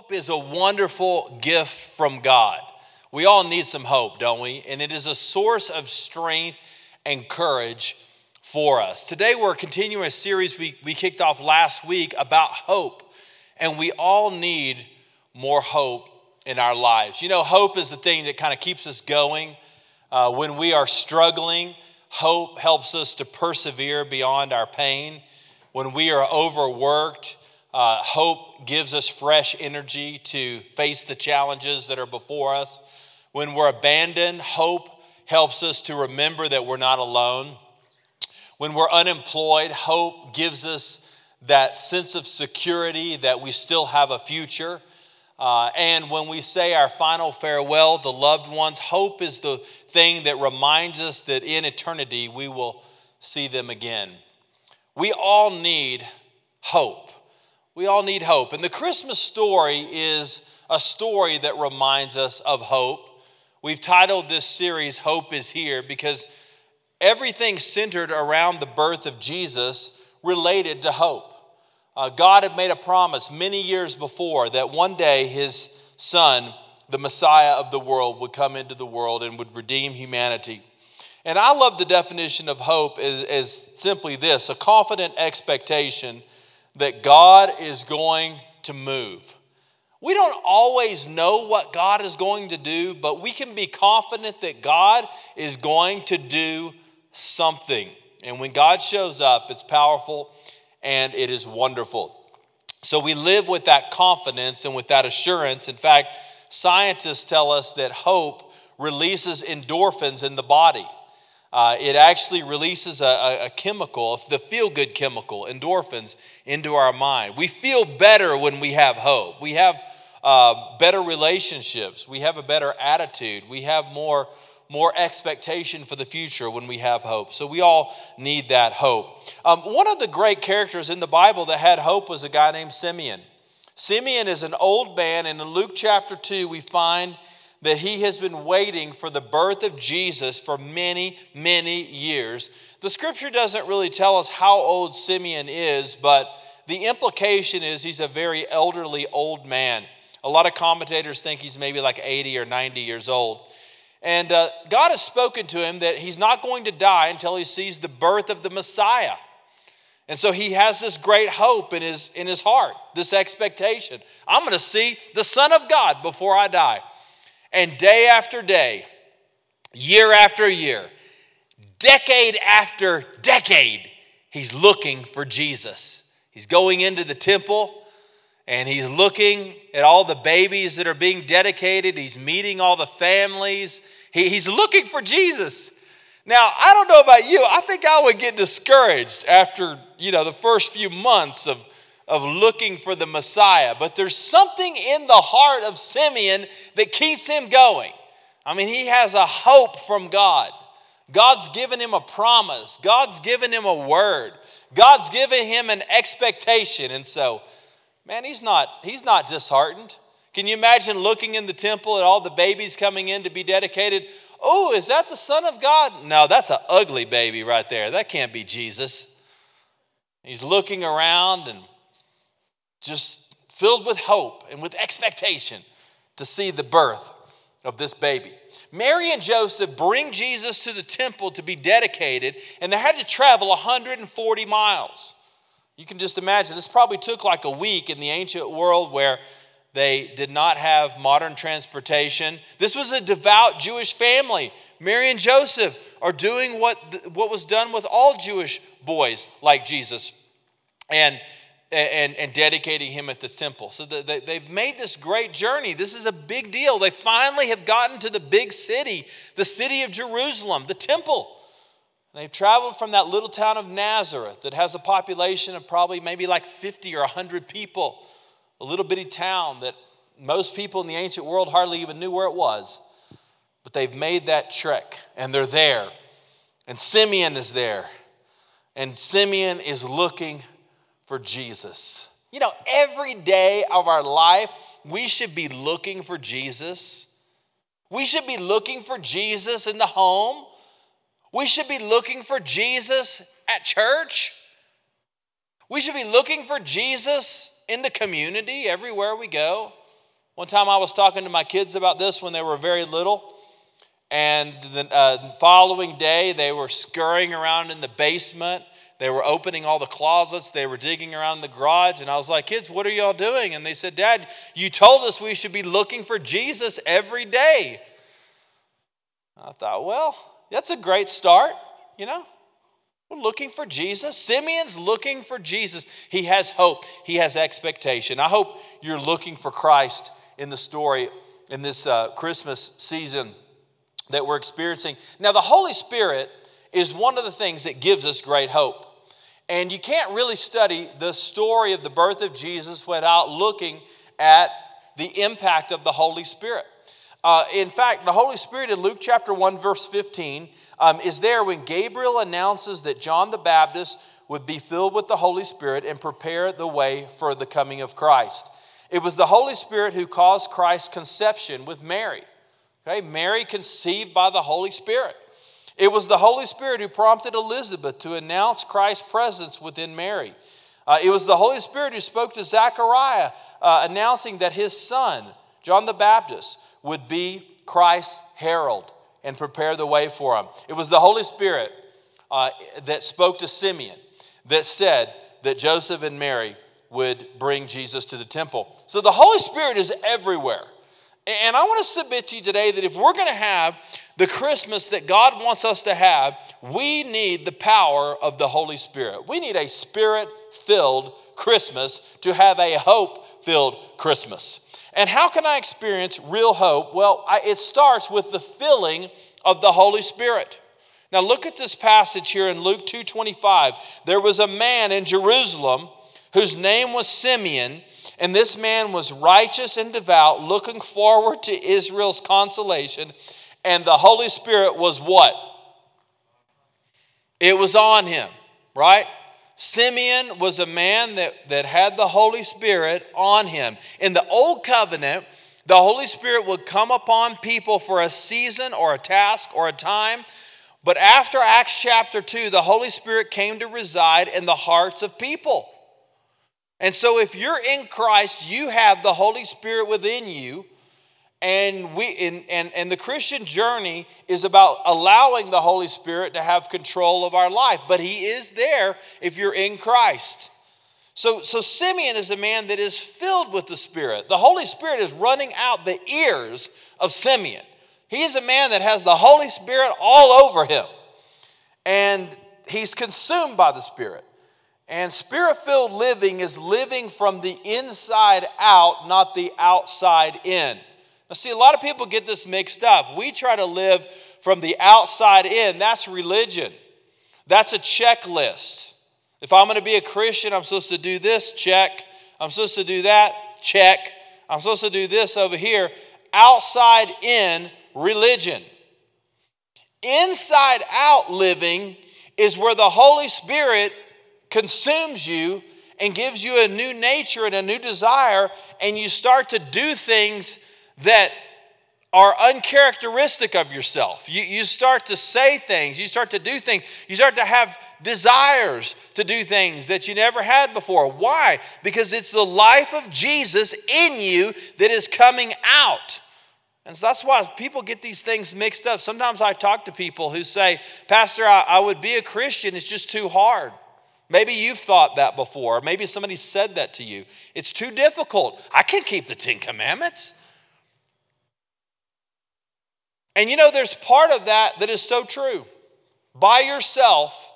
Hope is a wonderful gift from God. We all need some hope, don't we? And it is a source of strength and courage for us. Today, we're continuing a series we, we kicked off last week about hope, and we all need more hope in our lives. You know, hope is the thing that kind of keeps us going. Uh, when we are struggling, hope helps us to persevere beyond our pain. When we are overworked, uh, hope gives us fresh energy to face the challenges that are before us. When we're abandoned, hope helps us to remember that we're not alone. When we're unemployed, hope gives us that sense of security that we still have a future. Uh, and when we say our final farewell to loved ones, hope is the thing that reminds us that in eternity we will see them again. We all need hope. We all need hope. And the Christmas story is a story that reminds us of hope. We've titled this series Hope is Here because everything centered around the birth of Jesus related to hope. Uh, God had made a promise many years before that one day his son, the Messiah of the world, would come into the world and would redeem humanity. And I love the definition of hope as, as simply this a confident expectation that God is going to move. We don't always know what God is going to do, but we can be confident that God is going to do something. And when God shows up, it's powerful and it is wonderful. So we live with that confidence and with that assurance. In fact, scientists tell us that hope releases endorphins in the body. Uh, it actually releases a, a, a chemical, the feel good chemical, endorphins, into our mind. We feel better when we have hope. We have uh, better relationships. We have a better attitude. We have more, more expectation for the future when we have hope. So we all need that hope. Um, one of the great characters in the Bible that had hope was a guy named Simeon. Simeon is an old man, and in Luke chapter 2, we find that he has been waiting for the birth of Jesus for many, many years. The scripture doesn't really tell us how old Simeon is, but the implication is he's a very elderly old man. A lot of commentators think he's maybe like 80 or 90 years old. And uh, God has spoken to him that he's not going to die until he sees the birth of the Messiah. And so he has this great hope in his, in his heart, this expectation. I'm going to see the Son of God before I die. And day after day, year after year, decade after decade, he's looking for Jesus. He's going into the temple and he's looking at all the babies that are being dedicated. He's meeting all the families. He, he's looking for Jesus. Now, I don't know about you. I think I would get discouraged after, you know, the first few months of of looking for the Messiah, but there's something in the heart of Simeon that keeps him going. I mean, he has a hope from God. God's given him a promise, God's given him a word, God's given him an expectation. And so, man, he's not, he's not disheartened. Can you imagine looking in the temple at all the babies coming in to be dedicated? Oh, is that the Son of God? No, that's an ugly baby right there. That can't be Jesus. He's looking around and just filled with hope and with expectation to see the birth of this baby. Mary and Joseph bring Jesus to the temple to be dedicated, and they had to travel 140 miles. You can just imagine, this probably took like a week in the ancient world where they did not have modern transportation. This was a devout Jewish family. Mary and Joseph are doing what, what was done with all Jewish boys like Jesus. And and, and dedicating him at the temple. So they, they've made this great journey. This is a big deal. They finally have gotten to the big city, the city of Jerusalem, the temple. They've traveled from that little town of Nazareth that has a population of probably maybe like 50 or 100 people, a little bitty town that most people in the ancient world hardly even knew where it was. But they've made that trek and they're there. And Simeon is there. And Simeon is looking for Jesus. You know, every day of our life, we should be looking for Jesus. We should be looking for Jesus in the home. We should be looking for Jesus at church. We should be looking for Jesus in the community everywhere we go. One time I was talking to my kids about this when they were very little. And the uh, following day, they were scurrying around in the basement. They were opening all the closets. They were digging around the garage. And I was like, Kids, what are y'all doing? And they said, Dad, you told us we should be looking for Jesus every day. I thought, Well, that's a great start, you know? We're looking for Jesus. Simeon's looking for Jesus. He has hope, he has expectation. I hope you're looking for Christ in the story in this uh, Christmas season that we're experiencing. Now, the Holy Spirit is one of the things that gives us great hope. And you can't really study the story of the birth of Jesus without looking at the impact of the Holy Spirit. Uh, in fact, the Holy Spirit in Luke chapter 1, verse 15, um, is there when Gabriel announces that John the Baptist would be filled with the Holy Spirit and prepare the way for the coming of Christ. It was the Holy Spirit who caused Christ's conception with Mary. Okay, Mary conceived by the Holy Spirit. It was the Holy Spirit who prompted Elizabeth to announce Christ's presence within Mary. Uh, it was the Holy Spirit who spoke to Zechariah, uh, announcing that his son, John the Baptist, would be Christ's herald and prepare the way for him. It was the Holy Spirit uh, that spoke to Simeon that said that Joseph and Mary would bring Jesus to the temple. So the Holy Spirit is everywhere. And I want to submit to you today that if we're going to have the Christmas that God wants us to have, we need the power of the Holy Spirit. We need a spirit filled Christmas to have a hope filled Christmas. And how can I experience real hope? Well, I, it starts with the filling of the Holy Spirit. Now look at this passage here in Luke 2:25. There was a man in Jerusalem whose name was Simeon and this man was righteous and devout, looking forward to Israel's consolation. And the Holy Spirit was what? It was on him, right? Simeon was a man that, that had the Holy Spirit on him. In the Old Covenant, the Holy Spirit would come upon people for a season or a task or a time. But after Acts chapter 2, the Holy Spirit came to reside in the hearts of people. And so, if you're in Christ, you have the Holy Spirit within you. And, we, and, and, and the Christian journey is about allowing the Holy Spirit to have control of our life. But He is there if you're in Christ. So, so Simeon is a man that is filled with the Spirit. The Holy Spirit is running out the ears of Simeon. He is a man that has the Holy Spirit all over him. And he's consumed by the Spirit. And spirit filled living is living from the inside out, not the outside in. Now, see, a lot of people get this mixed up. We try to live from the outside in. That's religion, that's a checklist. If I'm going to be a Christian, I'm supposed to do this, check. I'm supposed to do that, check. I'm supposed to do this over here. Outside in religion. Inside out living is where the Holy Spirit consumes you and gives you a new nature and a new desire, and you start to do things that are uncharacteristic of yourself. You, you start to say things, you start to do things, you start to have desires to do things that you never had before. Why? Because it's the life of Jesus in you that is coming out. And so that's why people get these things mixed up. Sometimes I talk to people who say, Pastor, I, I would be a Christian, it's just too hard. Maybe you've thought that before. Maybe somebody said that to you. It's too difficult. I can't keep the Ten Commandments. And you know, there's part of that that is so true. By yourself,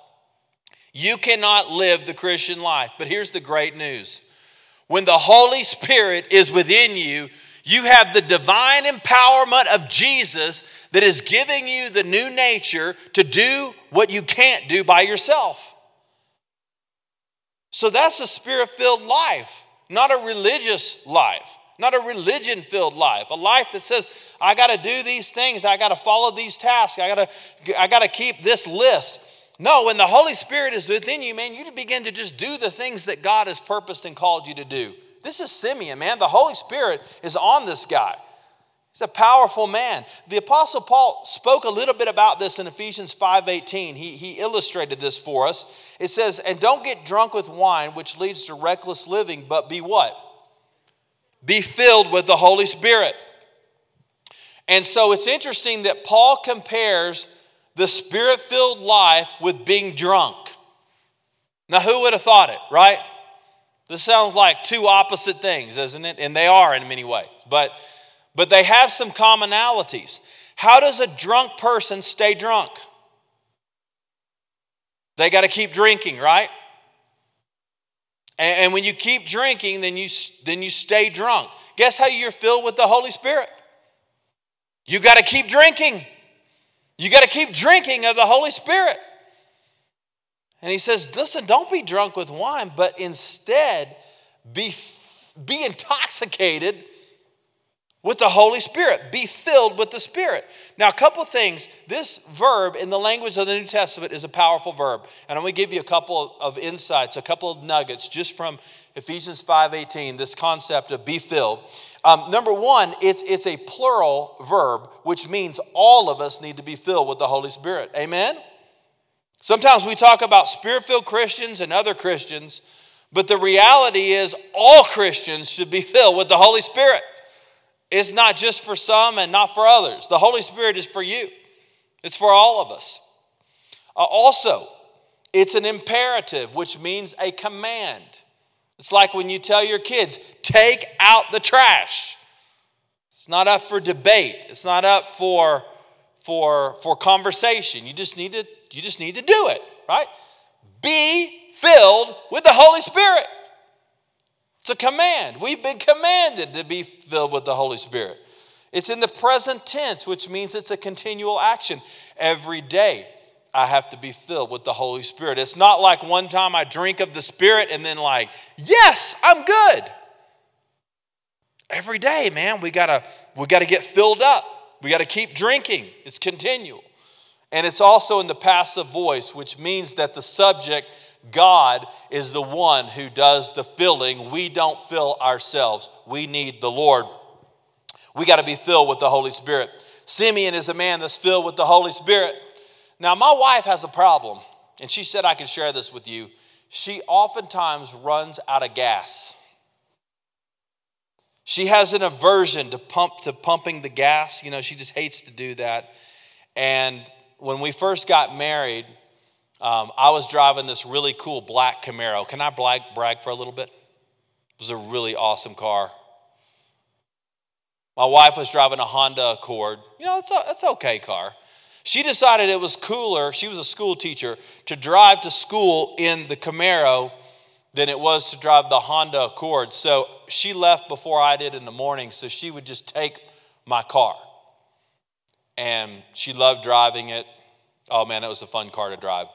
you cannot live the Christian life. But here's the great news when the Holy Spirit is within you, you have the divine empowerment of Jesus that is giving you the new nature to do what you can't do by yourself. So that's a spirit filled life, not a religious life, not a religion filled life, a life that says, I got to do these things, I got to follow these tasks, I got to I got to keep this list. No, when the Holy Spirit is within you, man, you begin to just do the things that God has purposed and called you to do. This is Simeon, man. The Holy Spirit is on this guy. He's a powerful man. The Apostle Paul spoke a little bit about this in Ephesians 5:18. He, he illustrated this for us. It says, and don't get drunk with wine, which leads to reckless living, but be what? be filled with the Holy Spirit. And so it's interesting that Paul compares the spirit filled life with being drunk. Now, who would have thought it, right? This sounds like two opposite things, isn't it? And they are in many ways. But, but they have some commonalities. How does a drunk person stay drunk? They got to keep drinking, right? And, and when you keep drinking, then you, then you stay drunk. Guess how you're filled with the Holy Spirit? You got to keep drinking. You got to keep drinking of the Holy Spirit. And he says, listen, don't be drunk with wine, but instead be, be intoxicated with the Holy Spirit. Be filled with the Spirit. Now, a couple things. This verb in the language of the New Testament is a powerful verb. And I'm going to give you a couple of insights, a couple of nuggets just from Ephesians 5:18, this concept of be filled. Um, number one, it's, it's a plural verb, which means all of us need to be filled with the Holy Spirit. Amen? Sometimes we talk about spirit filled Christians and other Christians, but the reality is all Christians should be filled with the Holy Spirit. It's not just for some and not for others. The Holy Spirit is for you, it's for all of us. Uh, also, it's an imperative, which means a command. It's like when you tell your kids, take out the trash. It's not up for debate. It's not up for, for, for conversation. You just, need to, you just need to do it, right? Be filled with the Holy Spirit. It's a command. We've been commanded to be filled with the Holy Spirit. It's in the present tense, which means it's a continual action every day. I have to be filled with the Holy Spirit. It's not like one time I drink of the Spirit and then, like, yes, I'm good. Every day, man, we gotta, we gotta get filled up. We gotta keep drinking. It's continual. And it's also in the passive voice, which means that the subject, God, is the one who does the filling. We don't fill ourselves, we need the Lord. We got to be filled with the Holy Spirit. Simeon is a man that's filled with the Holy Spirit. Now, my wife has a problem, and she said I could share this with you. She oftentimes runs out of gas. She has an aversion to pump to pumping the gas. You know, she just hates to do that. And when we first got married, um, I was driving this really cool black Camaro. Can I brag, brag for a little bit? It was a really awesome car. My wife was driving a Honda Accord. You know, it's a, it's okay car. She decided it was cooler, she was a school teacher, to drive to school in the Camaro than it was to drive the Honda Accord. So she left before I did in the morning, so she would just take my car. And she loved driving it. Oh man, it was a fun car to drive.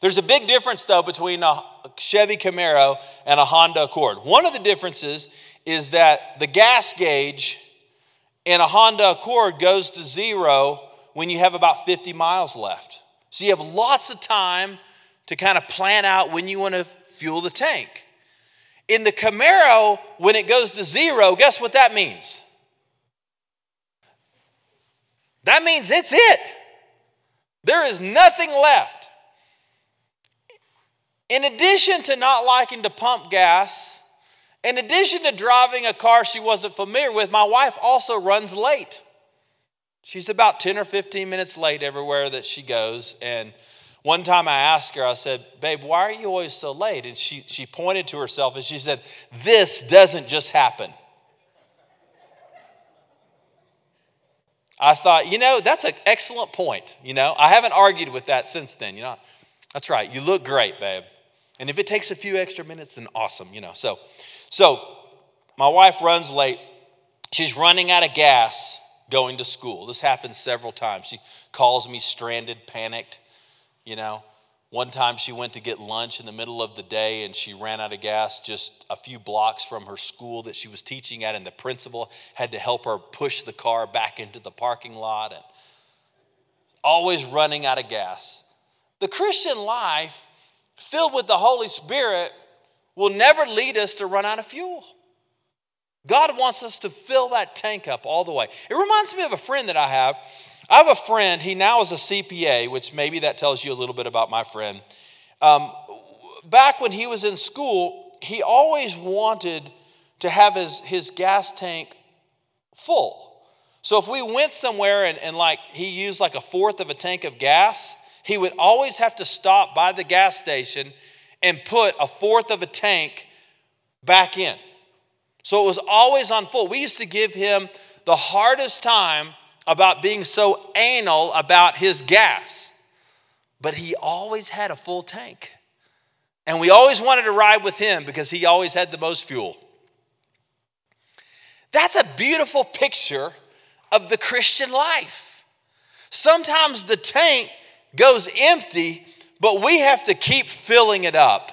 There's a big difference, though, between a Chevy Camaro and a Honda Accord. One of the differences is that the gas gauge in a Honda Accord goes to zero when you have about 50 miles left. So you have lots of time to kind of plan out when you want to fuel the tank. In the Camaro, when it goes to zero, guess what that means? That means it's it. There is nothing left. In addition to not liking to pump gas, in addition to driving a car she wasn't familiar with, my wife also runs late. She's about 10 or 15 minutes late everywhere that she goes. And one time I asked her, I said, Babe, why are you always so late? And she, she pointed to herself and she said, This doesn't just happen. I thought, you know, that's an excellent point. You know, I haven't argued with that since then. You know, that's right. You look great, babe. And if it takes a few extra minutes, then awesome. You know, so, so my wife runs late. She's running out of gas going to school. This happens several times. She calls me stranded, panicked. You know, one time she went to get lunch in the middle of the day and she ran out of gas just a few blocks from her school that she was teaching at, and the principal had to help her push the car back into the parking lot and always running out of gas. The Christian life, filled with the Holy Spirit, will never lead us to run out of fuel. God wants us to fill that tank up all the way. It reminds me of a friend that I have. I have a friend, he now is a CPA, which maybe that tells you a little bit about my friend. Um, back when he was in school, he always wanted to have his, his gas tank full. So if we went somewhere and, and like he used like a fourth of a tank of gas, he would always have to stop by the gas station and put a fourth of a tank back in. So it was always on full. We used to give him the hardest time about being so anal about his gas, but he always had a full tank. And we always wanted to ride with him because he always had the most fuel. That's a beautiful picture of the Christian life. Sometimes the tank goes empty, but we have to keep filling it up.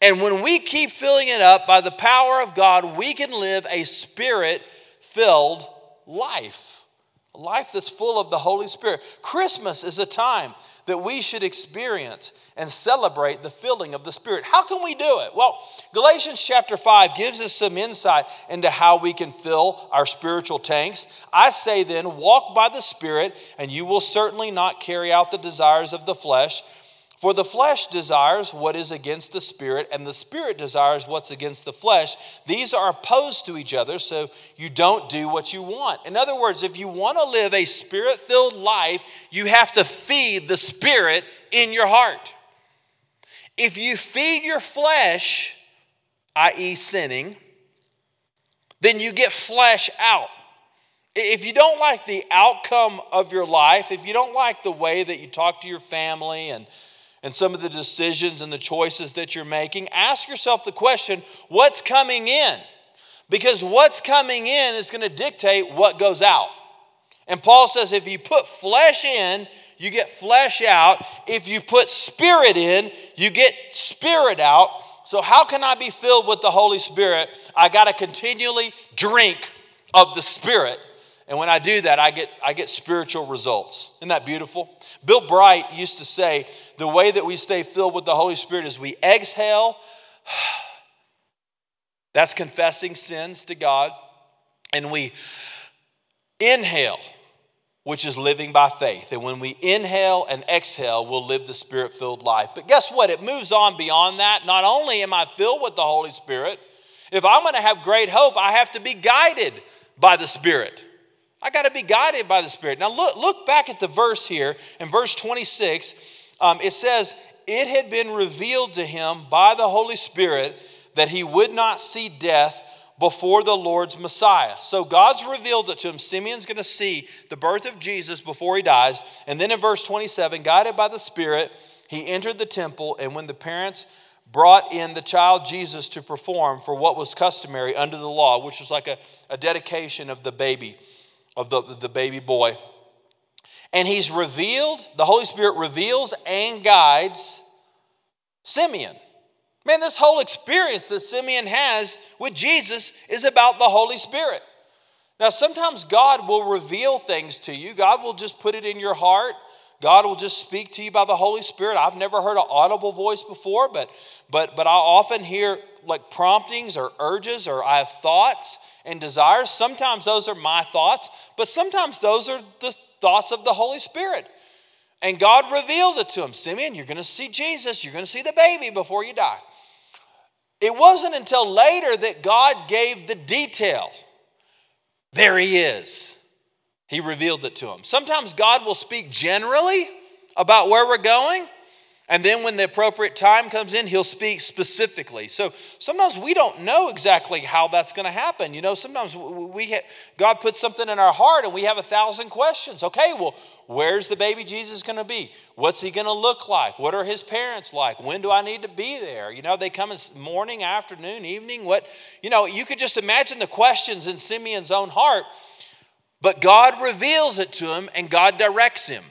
And when we keep filling it up by the power of God, we can live a spirit filled life, life that's full of the Holy Spirit. Christmas is a time that we should experience and celebrate the filling of the Spirit. How can we do it? Well, Galatians chapter 5 gives us some insight into how we can fill our spiritual tanks. I say then, walk by the Spirit, and you will certainly not carry out the desires of the flesh. For the flesh desires what is against the spirit, and the spirit desires what's against the flesh. These are opposed to each other, so you don't do what you want. In other words, if you want to live a spirit filled life, you have to feed the spirit in your heart. If you feed your flesh, i.e., sinning, then you get flesh out. If you don't like the outcome of your life, if you don't like the way that you talk to your family and and some of the decisions and the choices that you're making, ask yourself the question what's coming in? Because what's coming in is going to dictate what goes out. And Paul says if you put flesh in, you get flesh out. If you put spirit in, you get spirit out. So, how can I be filled with the Holy Spirit? I got to continually drink of the Spirit. And when I do that, I get, I get spiritual results. Isn't that beautiful? Bill Bright used to say the way that we stay filled with the Holy Spirit is we exhale, that's confessing sins to God, and we inhale, which is living by faith. And when we inhale and exhale, we'll live the spirit filled life. But guess what? It moves on beyond that. Not only am I filled with the Holy Spirit, if I'm going to have great hope, I have to be guided by the Spirit. I got to be guided by the Spirit. Now, look, look back at the verse here in verse 26. Um, it says, It had been revealed to him by the Holy Spirit that he would not see death before the Lord's Messiah. So God's revealed it to him. Simeon's going to see the birth of Jesus before he dies. And then in verse 27, guided by the Spirit, he entered the temple, and when the parents brought in the child Jesus to perform for what was customary under the law, which was like a, a dedication of the baby of the, the baby boy. And he's revealed, the Holy Spirit reveals and guides Simeon. Man, this whole experience that Simeon has with Jesus is about the Holy Spirit. Now, sometimes God will reveal things to you, God will just put it in your heart. God will just speak to you by the Holy Spirit. I've never heard an audible voice before, but but but I often hear like promptings or urges or I have thoughts and desires. Sometimes those are my thoughts, but sometimes those are the thoughts of the Holy Spirit. And God revealed it to him Simeon, you're going to see Jesus, you're going to see the baby before you die. It wasn't until later that God gave the detail. There he is. He revealed it to him. Sometimes God will speak generally about where we're going, and then when the appropriate time comes in, he'll speak specifically. So sometimes we don't know exactly how that's going to happen. You know, sometimes we God puts something in our heart and we have a thousand questions. Okay, well, where's the baby Jesus going to be? What's he going to look like? What are his parents like? When do I need to be there? You know, they come in morning, afternoon, evening. What, you know, you could just imagine the questions in Simeon's own heart, but God reveals it to him and God directs him.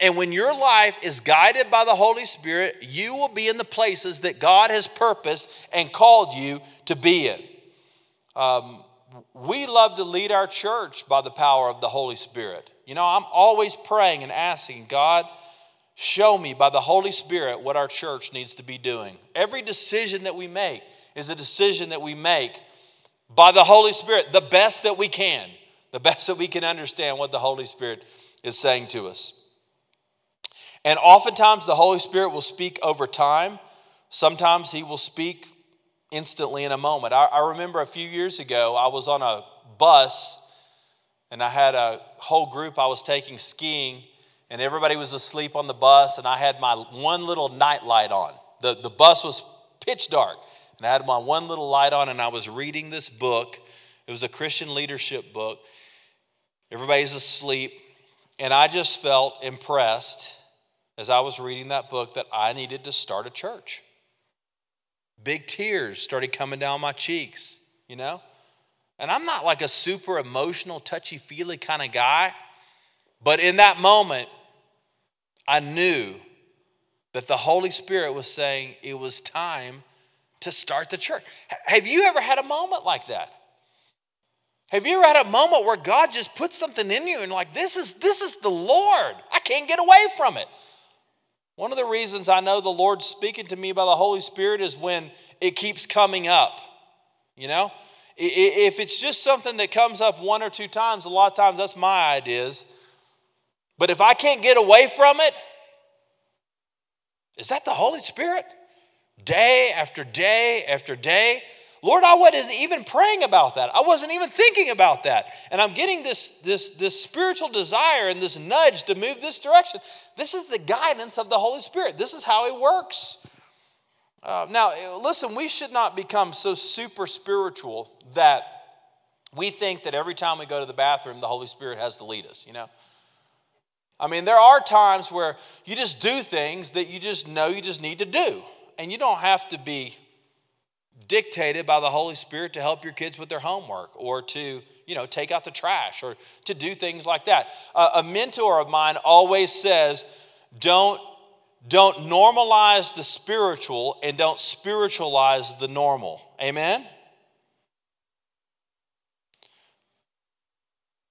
And when your life is guided by the Holy Spirit, you will be in the places that God has purposed and called you to be in. Um, we love to lead our church by the power of the Holy Spirit. You know, I'm always praying and asking God, show me by the Holy Spirit what our church needs to be doing. Every decision that we make is a decision that we make by the Holy Spirit, the best that we can, the best that we can understand what the Holy Spirit is saying to us. And oftentimes the Holy Spirit will speak over time. Sometimes he will speak instantly in a moment. I, I remember a few years ago, I was on a bus and I had a whole group I was taking skiing, and everybody was asleep on the bus, and I had my one little night light on. The, the bus was pitch dark, and I had my one little light on, and I was reading this book. It was a Christian leadership book. Everybody's asleep, and I just felt impressed as I was reading that book that I needed to start a church. Big tears started coming down my cheeks, you know? And I'm not like a super emotional, touchy feely kind of guy. But in that moment, I knew that the Holy Spirit was saying it was time to start the church. Have you ever had a moment like that? Have you ever had a moment where God just put something in you and like this is this is the Lord. I can't get away from it. One of the reasons I know the Lord's speaking to me by the Holy Spirit is when it keeps coming up. You know? If it's just something that comes up one or two times, a lot of times that's my ideas. But if I can't get away from it, is that the Holy Spirit? Day after day after day. Lord, I wasn't even praying about that. I wasn't even thinking about that. And I'm getting this, this, this spiritual desire and this nudge to move this direction. This is the guidance of the Holy Spirit. This is how He works. Uh, now, listen, we should not become so super spiritual that we think that every time we go to the bathroom, the Holy Spirit has to lead us, you know? I mean, there are times where you just do things that you just know you just need to do. And you don't have to be dictated by the Holy Spirit to help your kids with their homework or to, you know, take out the trash or to do things like that. Uh, a mentor of mine always says, don't don't normalize the spiritual and don't spiritualize the normal. Amen?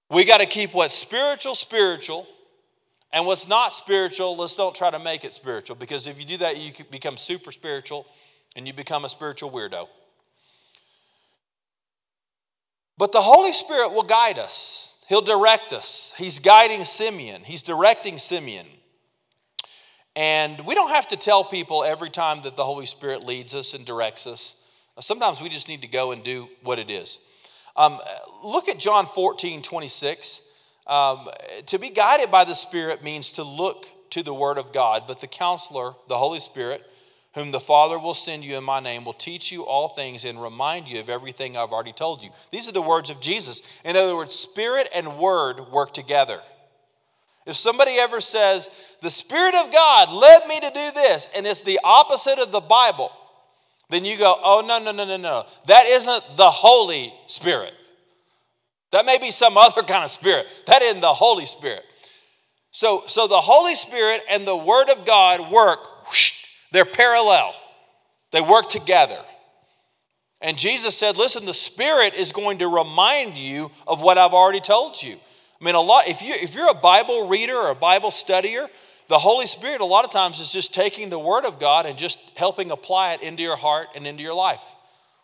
We got to keep what's spiritual, spiritual, and what's not spiritual, let's don't try to make it spiritual because if you do that, you become super spiritual and you become a spiritual weirdo. But the Holy Spirit will guide us, He'll direct us. He's guiding Simeon, He's directing Simeon. And we don't have to tell people every time that the Holy Spirit leads us and directs us. Sometimes we just need to go and do what it is. Um, look at John 14, 26. Um, to be guided by the Spirit means to look to the Word of God, but the counselor, the Holy Spirit, whom the Father will send you in my name, will teach you all things and remind you of everything I've already told you. These are the words of Jesus. In other words, Spirit and Word work together. If somebody ever says, the Spirit of God led me to do this, and it's the opposite of the Bible, then you go, oh, no, no, no, no, no. That isn't the Holy Spirit. That may be some other kind of spirit. That isn't the Holy Spirit. So, so the Holy Spirit and the Word of God work, whoosh, they're parallel, they work together. And Jesus said, Listen, the Spirit is going to remind you of what I've already told you. I mean, a lot, if, you, if you're a Bible reader or a Bible studier, the Holy Spirit, a lot of times, is just taking the Word of God and just helping apply it into your heart and into your life.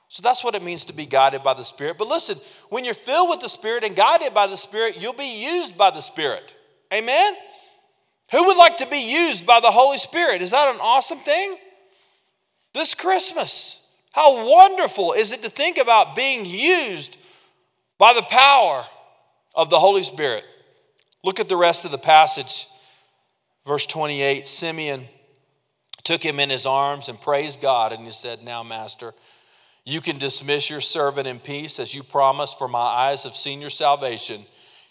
So that's what it means to be guided by the Spirit. But listen, when you're filled with the Spirit and guided by the Spirit, you'll be used by the Spirit. Amen? Who would like to be used by the Holy Spirit? Is that an awesome thing? This Christmas. How wonderful is it to think about being used by the power of the Holy Spirit. Look at the rest of the passage. Verse 28 Simeon took him in his arms and praised God, and he said, Now, Master, you can dismiss your servant in peace as you promised, for my eyes have seen your salvation.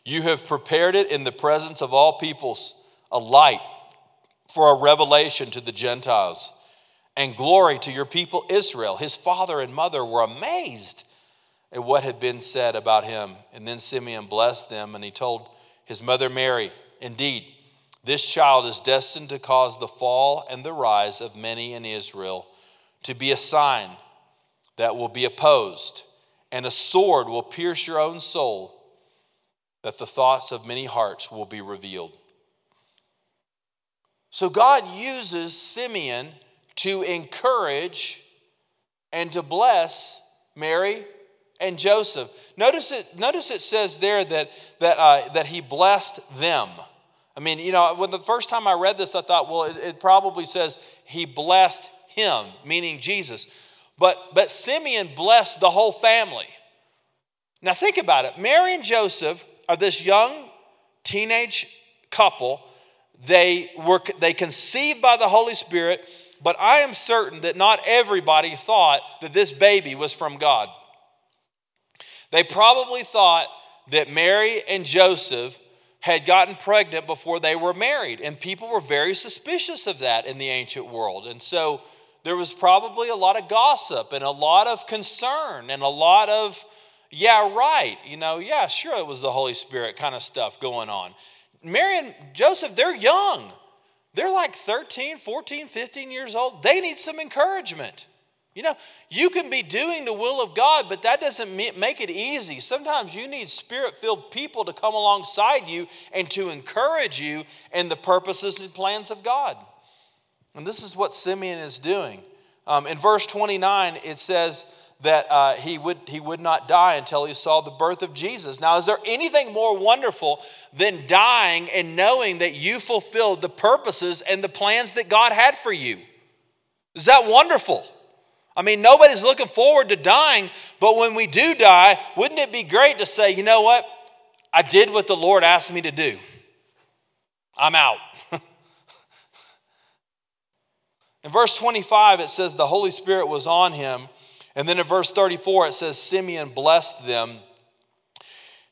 You have prepared it in the presence of all peoples, a light for a revelation to the Gentiles, and glory to your people Israel. His father and mother were amazed at what had been said about him. And then Simeon blessed them, and he told his mother Mary, Indeed, this child is destined to cause the fall and the rise of many in Israel, to be a sign that will be opposed, and a sword will pierce your own soul, that the thoughts of many hearts will be revealed. So God uses Simeon to encourage and to bless Mary and Joseph. Notice it, notice it says there that, that, uh, that he blessed them. I mean, you know, when the first time I read this, I thought, well, it, it probably says he blessed him, meaning Jesus. But, but Simeon blessed the whole family. Now, think about it. Mary and Joseph are this young teenage couple. They were they conceived by the Holy Spirit, but I am certain that not everybody thought that this baby was from God. They probably thought that Mary and Joseph had gotten pregnant before they were married, and people were very suspicious of that in the ancient world. And so there was probably a lot of gossip and a lot of concern and a lot of, yeah, right, you know, yeah, sure, it was the Holy Spirit kind of stuff going on. Mary and Joseph, they're young. They're like 13, 14, 15 years old. They need some encouragement. You know, you can be doing the will of God, but that doesn't make it easy. Sometimes you need spirit filled people to come alongside you and to encourage you in the purposes and plans of God. And this is what Simeon is doing. Um, in verse 29, it says that uh, he, would, he would not die until he saw the birth of Jesus. Now, is there anything more wonderful than dying and knowing that you fulfilled the purposes and the plans that God had for you? Is that wonderful? I mean, nobody's looking forward to dying, but when we do die, wouldn't it be great to say, you know what? I did what the Lord asked me to do. I'm out. in verse 25, it says the Holy Spirit was on him. And then in verse 34, it says Simeon blessed them.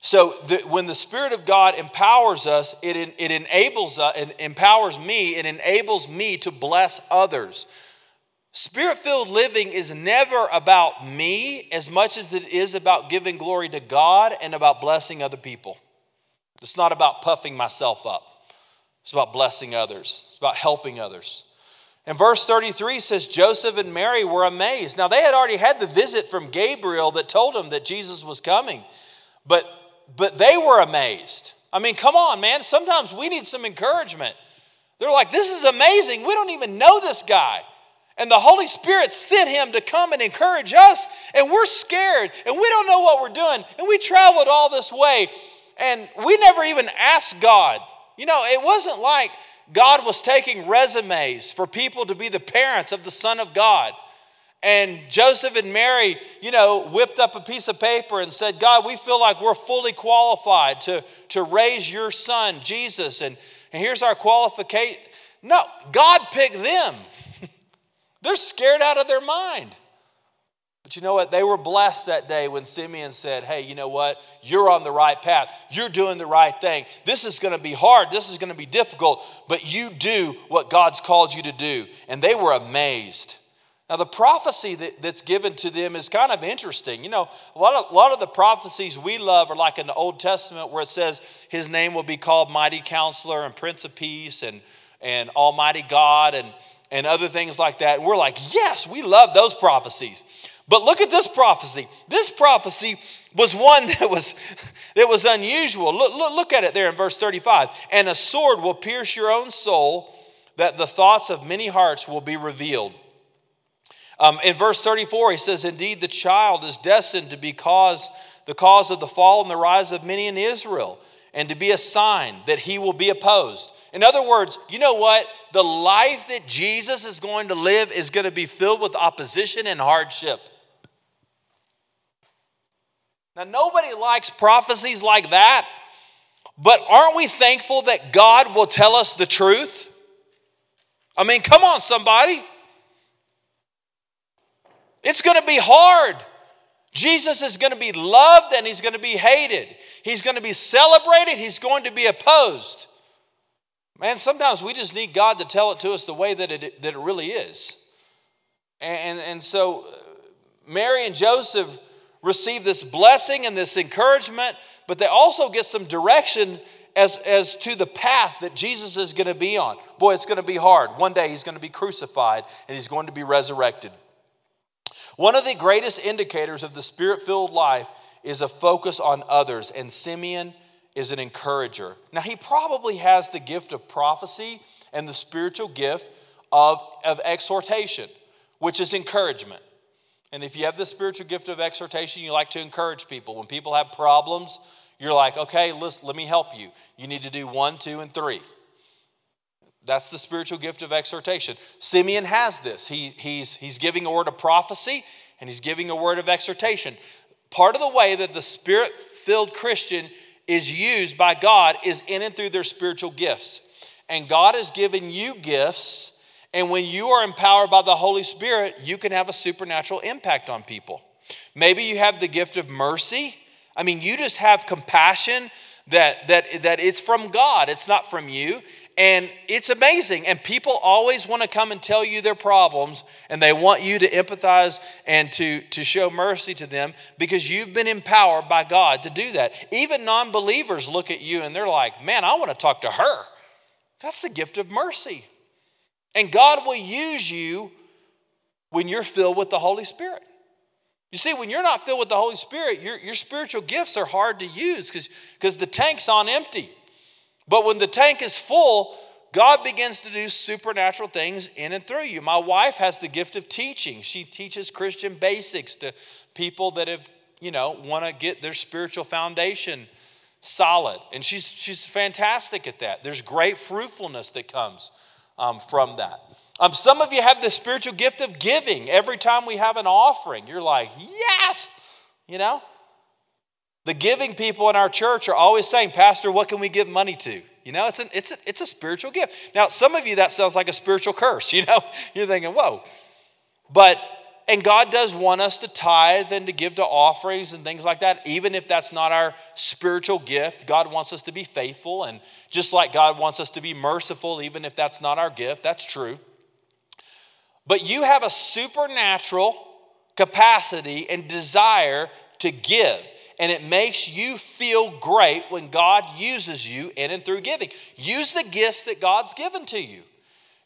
So the, when the Spirit of God empowers us, it, it enables uh, us, it empowers me, it enables me to bless others. Spirit filled living is never about me as much as it is about giving glory to God and about blessing other people. It's not about puffing myself up, it's about blessing others, it's about helping others. And verse 33 says Joseph and Mary were amazed. Now, they had already had the visit from Gabriel that told them that Jesus was coming, but, but they were amazed. I mean, come on, man. Sometimes we need some encouragement. They're like, this is amazing. We don't even know this guy. And the Holy Spirit sent him to come and encourage us, and we're scared, and we don't know what we're doing. And we traveled all this way, and we never even asked God. You know, it wasn't like God was taking resumes for people to be the parents of the Son of God. And Joseph and Mary, you know, whipped up a piece of paper and said, God, we feel like we're fully qualified to, to raise your son, Jesus. And, and here's our qualification. No, God picked them. They're scared out of their mind. But you know what? They were blessed that day when Simeon said, Hey, you know what? You're on the right path. You're doing the right thing. This is going to be hard. This is going to be difficult, but you do what God's called you to do. And they were amazed. Now, the prophecy that, that's given to them is kind of interesting. You know, a lot, of, a lot of the prophecies we love are like in the Old Testament where it says his name will be called Mighty Counselor and Prince of Peace and, and Almighty God. And, and other things like that. And we're like, yes, we love those prophecies. But look at this prophecy. This prophecy was one that was, that was unusual. Look, look, look at it there in verse 35. And a sword will pierce your own soul, that the thoughts of many hearts will be revealed. Um, in verse 34, he says, Indeed, the child is destined to be cause, the cause of the fall and the rise of many in Israel, and to be a sign that he will be opposed. In other words, you know what? The life that Jesus is going to live is going to be filled with opposition and hardship. Now, nobody likes prophecies like that, but aren't we thankful that God will tell us the truth? I mean, come on, somebody. It's going to be hard. Jesus is going to be loved and he's going to be hated. He's going to be celebrated, he's going to be opposed. Man, sometimes we just need God to tell it to us the way that it, that it really is. And, and so uh, Mary and Joseph receive this blessing and this encouragement, but they also get some direction as, as to the path that Jesus is going to be on. Boy, it's going to be hard. One day he's going to be crucified and he's going to be resurrected. One of the greatest indicators of the spirit filled life is a focus on others, and Simeon is an encourager. Now, he probably has the gift of prophecy and the spiritual gift of, of exhortation, which is encouragement. And if you have the spiritual gift of exhortation, you like to encourage people. When people have problems, you're like, okay, let me help you. You need to do one, two, and three. That's the spiritual gift of exhortation. Simeon has this. He, he's, he's giving a word of prophecy and he's giving a word of exhortation. Part of the way that the spirit filled Christian is used by God is in and through their spiritual gifts. And God has given you gifts, and when you are empowered by the Holy Spirit, you can have a supernatural impact on people. Maybe you have the gift of mercy. I mean, you just have compassion that, that, that it's from God, it's not from you. And it's amazing. And people always want to come and tell you their problems, and they want you to empathize and to, to show mercy to them because you've been empowered by God to do that. Even non believers look at you and they're like, man, I want to talk to her. That's the gift of mercy. And God will use you when you're filled with the Holy Spirit. You see, when you're not filled with the Holy Spirit, your, your spiritual gifts are hard to use because the tank's on empty. But when the tank is full, God begins to do supernatural things in and through you. My wife has the gift of teaching. She teaches Christian basics to people that have, you know, want to get their spiritual foundation solid. And she's, she's fantastic at that. There's great fruitfulness that comes um, from that. Um, some of you have the spiritual gift of giving. Every time we have an offering, you're like, yes, you know? The giving people in our church are always saying, Pastor, what can we give money to? You know, it's, an, it's, a, it's a spiritual gift. Now, some of you, that sounds like a spiritual curse, you know? You're thinking, whoa. But, and God does want us to tithe and to give to offerings and things like that, even if that's not our spiritual gift. God wants us to be faithful, and just like God wants us to be merciful, even if that's not our gift, that's true. But you have a supernatural capacity and desire to give. And it makes you feel great when God uses you in and through giving. Use the gifts that God's given to you.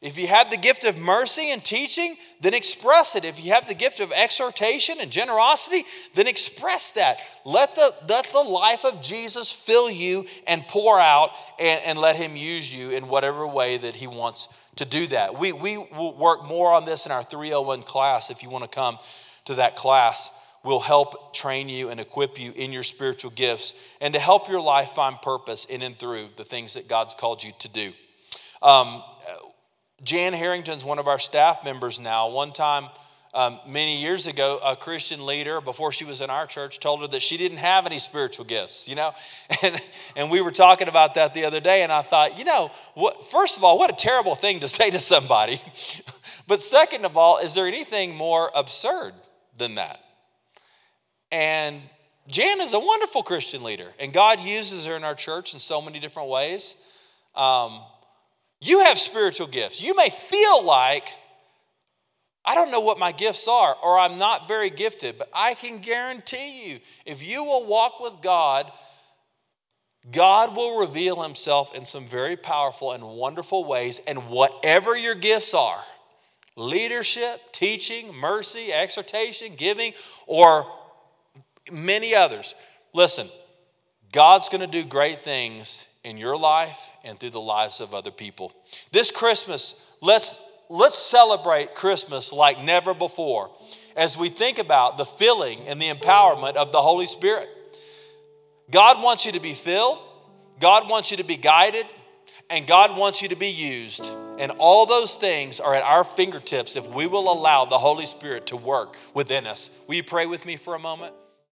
If you have the gift of mercy and teaching, then express it. If you have the gift of exhortation and generosity, then express that. Let the, let the life of Jesus fill you and pour out, and, and let Him use you in whatever way that He wants to do that. We, we will work more on this in our 301 class if you want to come to that class. We'll help train you and equip you in your spiritual gifts and to help your life find purpose in and through the things that God's called you to do. Um, Jan Harrington's one of our staff members now. One time, um, many years ago, a Christian leader, before she was in our church, told her that she didn't have any spiritual gifts, you know? And, and we were talking about that the other day, and I thought, you know, what, first of all, what a terrible thing to say to somebody. but second of all, is there anything more absurd than that? And Jan is a wonderful Christian leader, and God uses her in our church in so many different ways. Um, you have spiritual gifts. You may feel like, I don't know what my gifts are, or I'm not very gifted, but I can guarantee you, if you will walk with God, God will reveal himself in some very powerful and wonderful ways. And whatever your gifts are leadership, teaching, mercy, exhortation, giving, or many others listen, God's going to do great things in your life and through the lives of other people. This Christmas, let's, let's celebrate Christmas like never before as we think about the filling and the empowerment of the Holy Spirit. God wants you to be filled, God wants you to be guided, and God wants you to be used. And all those things are at our fingertips if we will allow the Holy Spirit to work within us. Will you pray with me for a moment?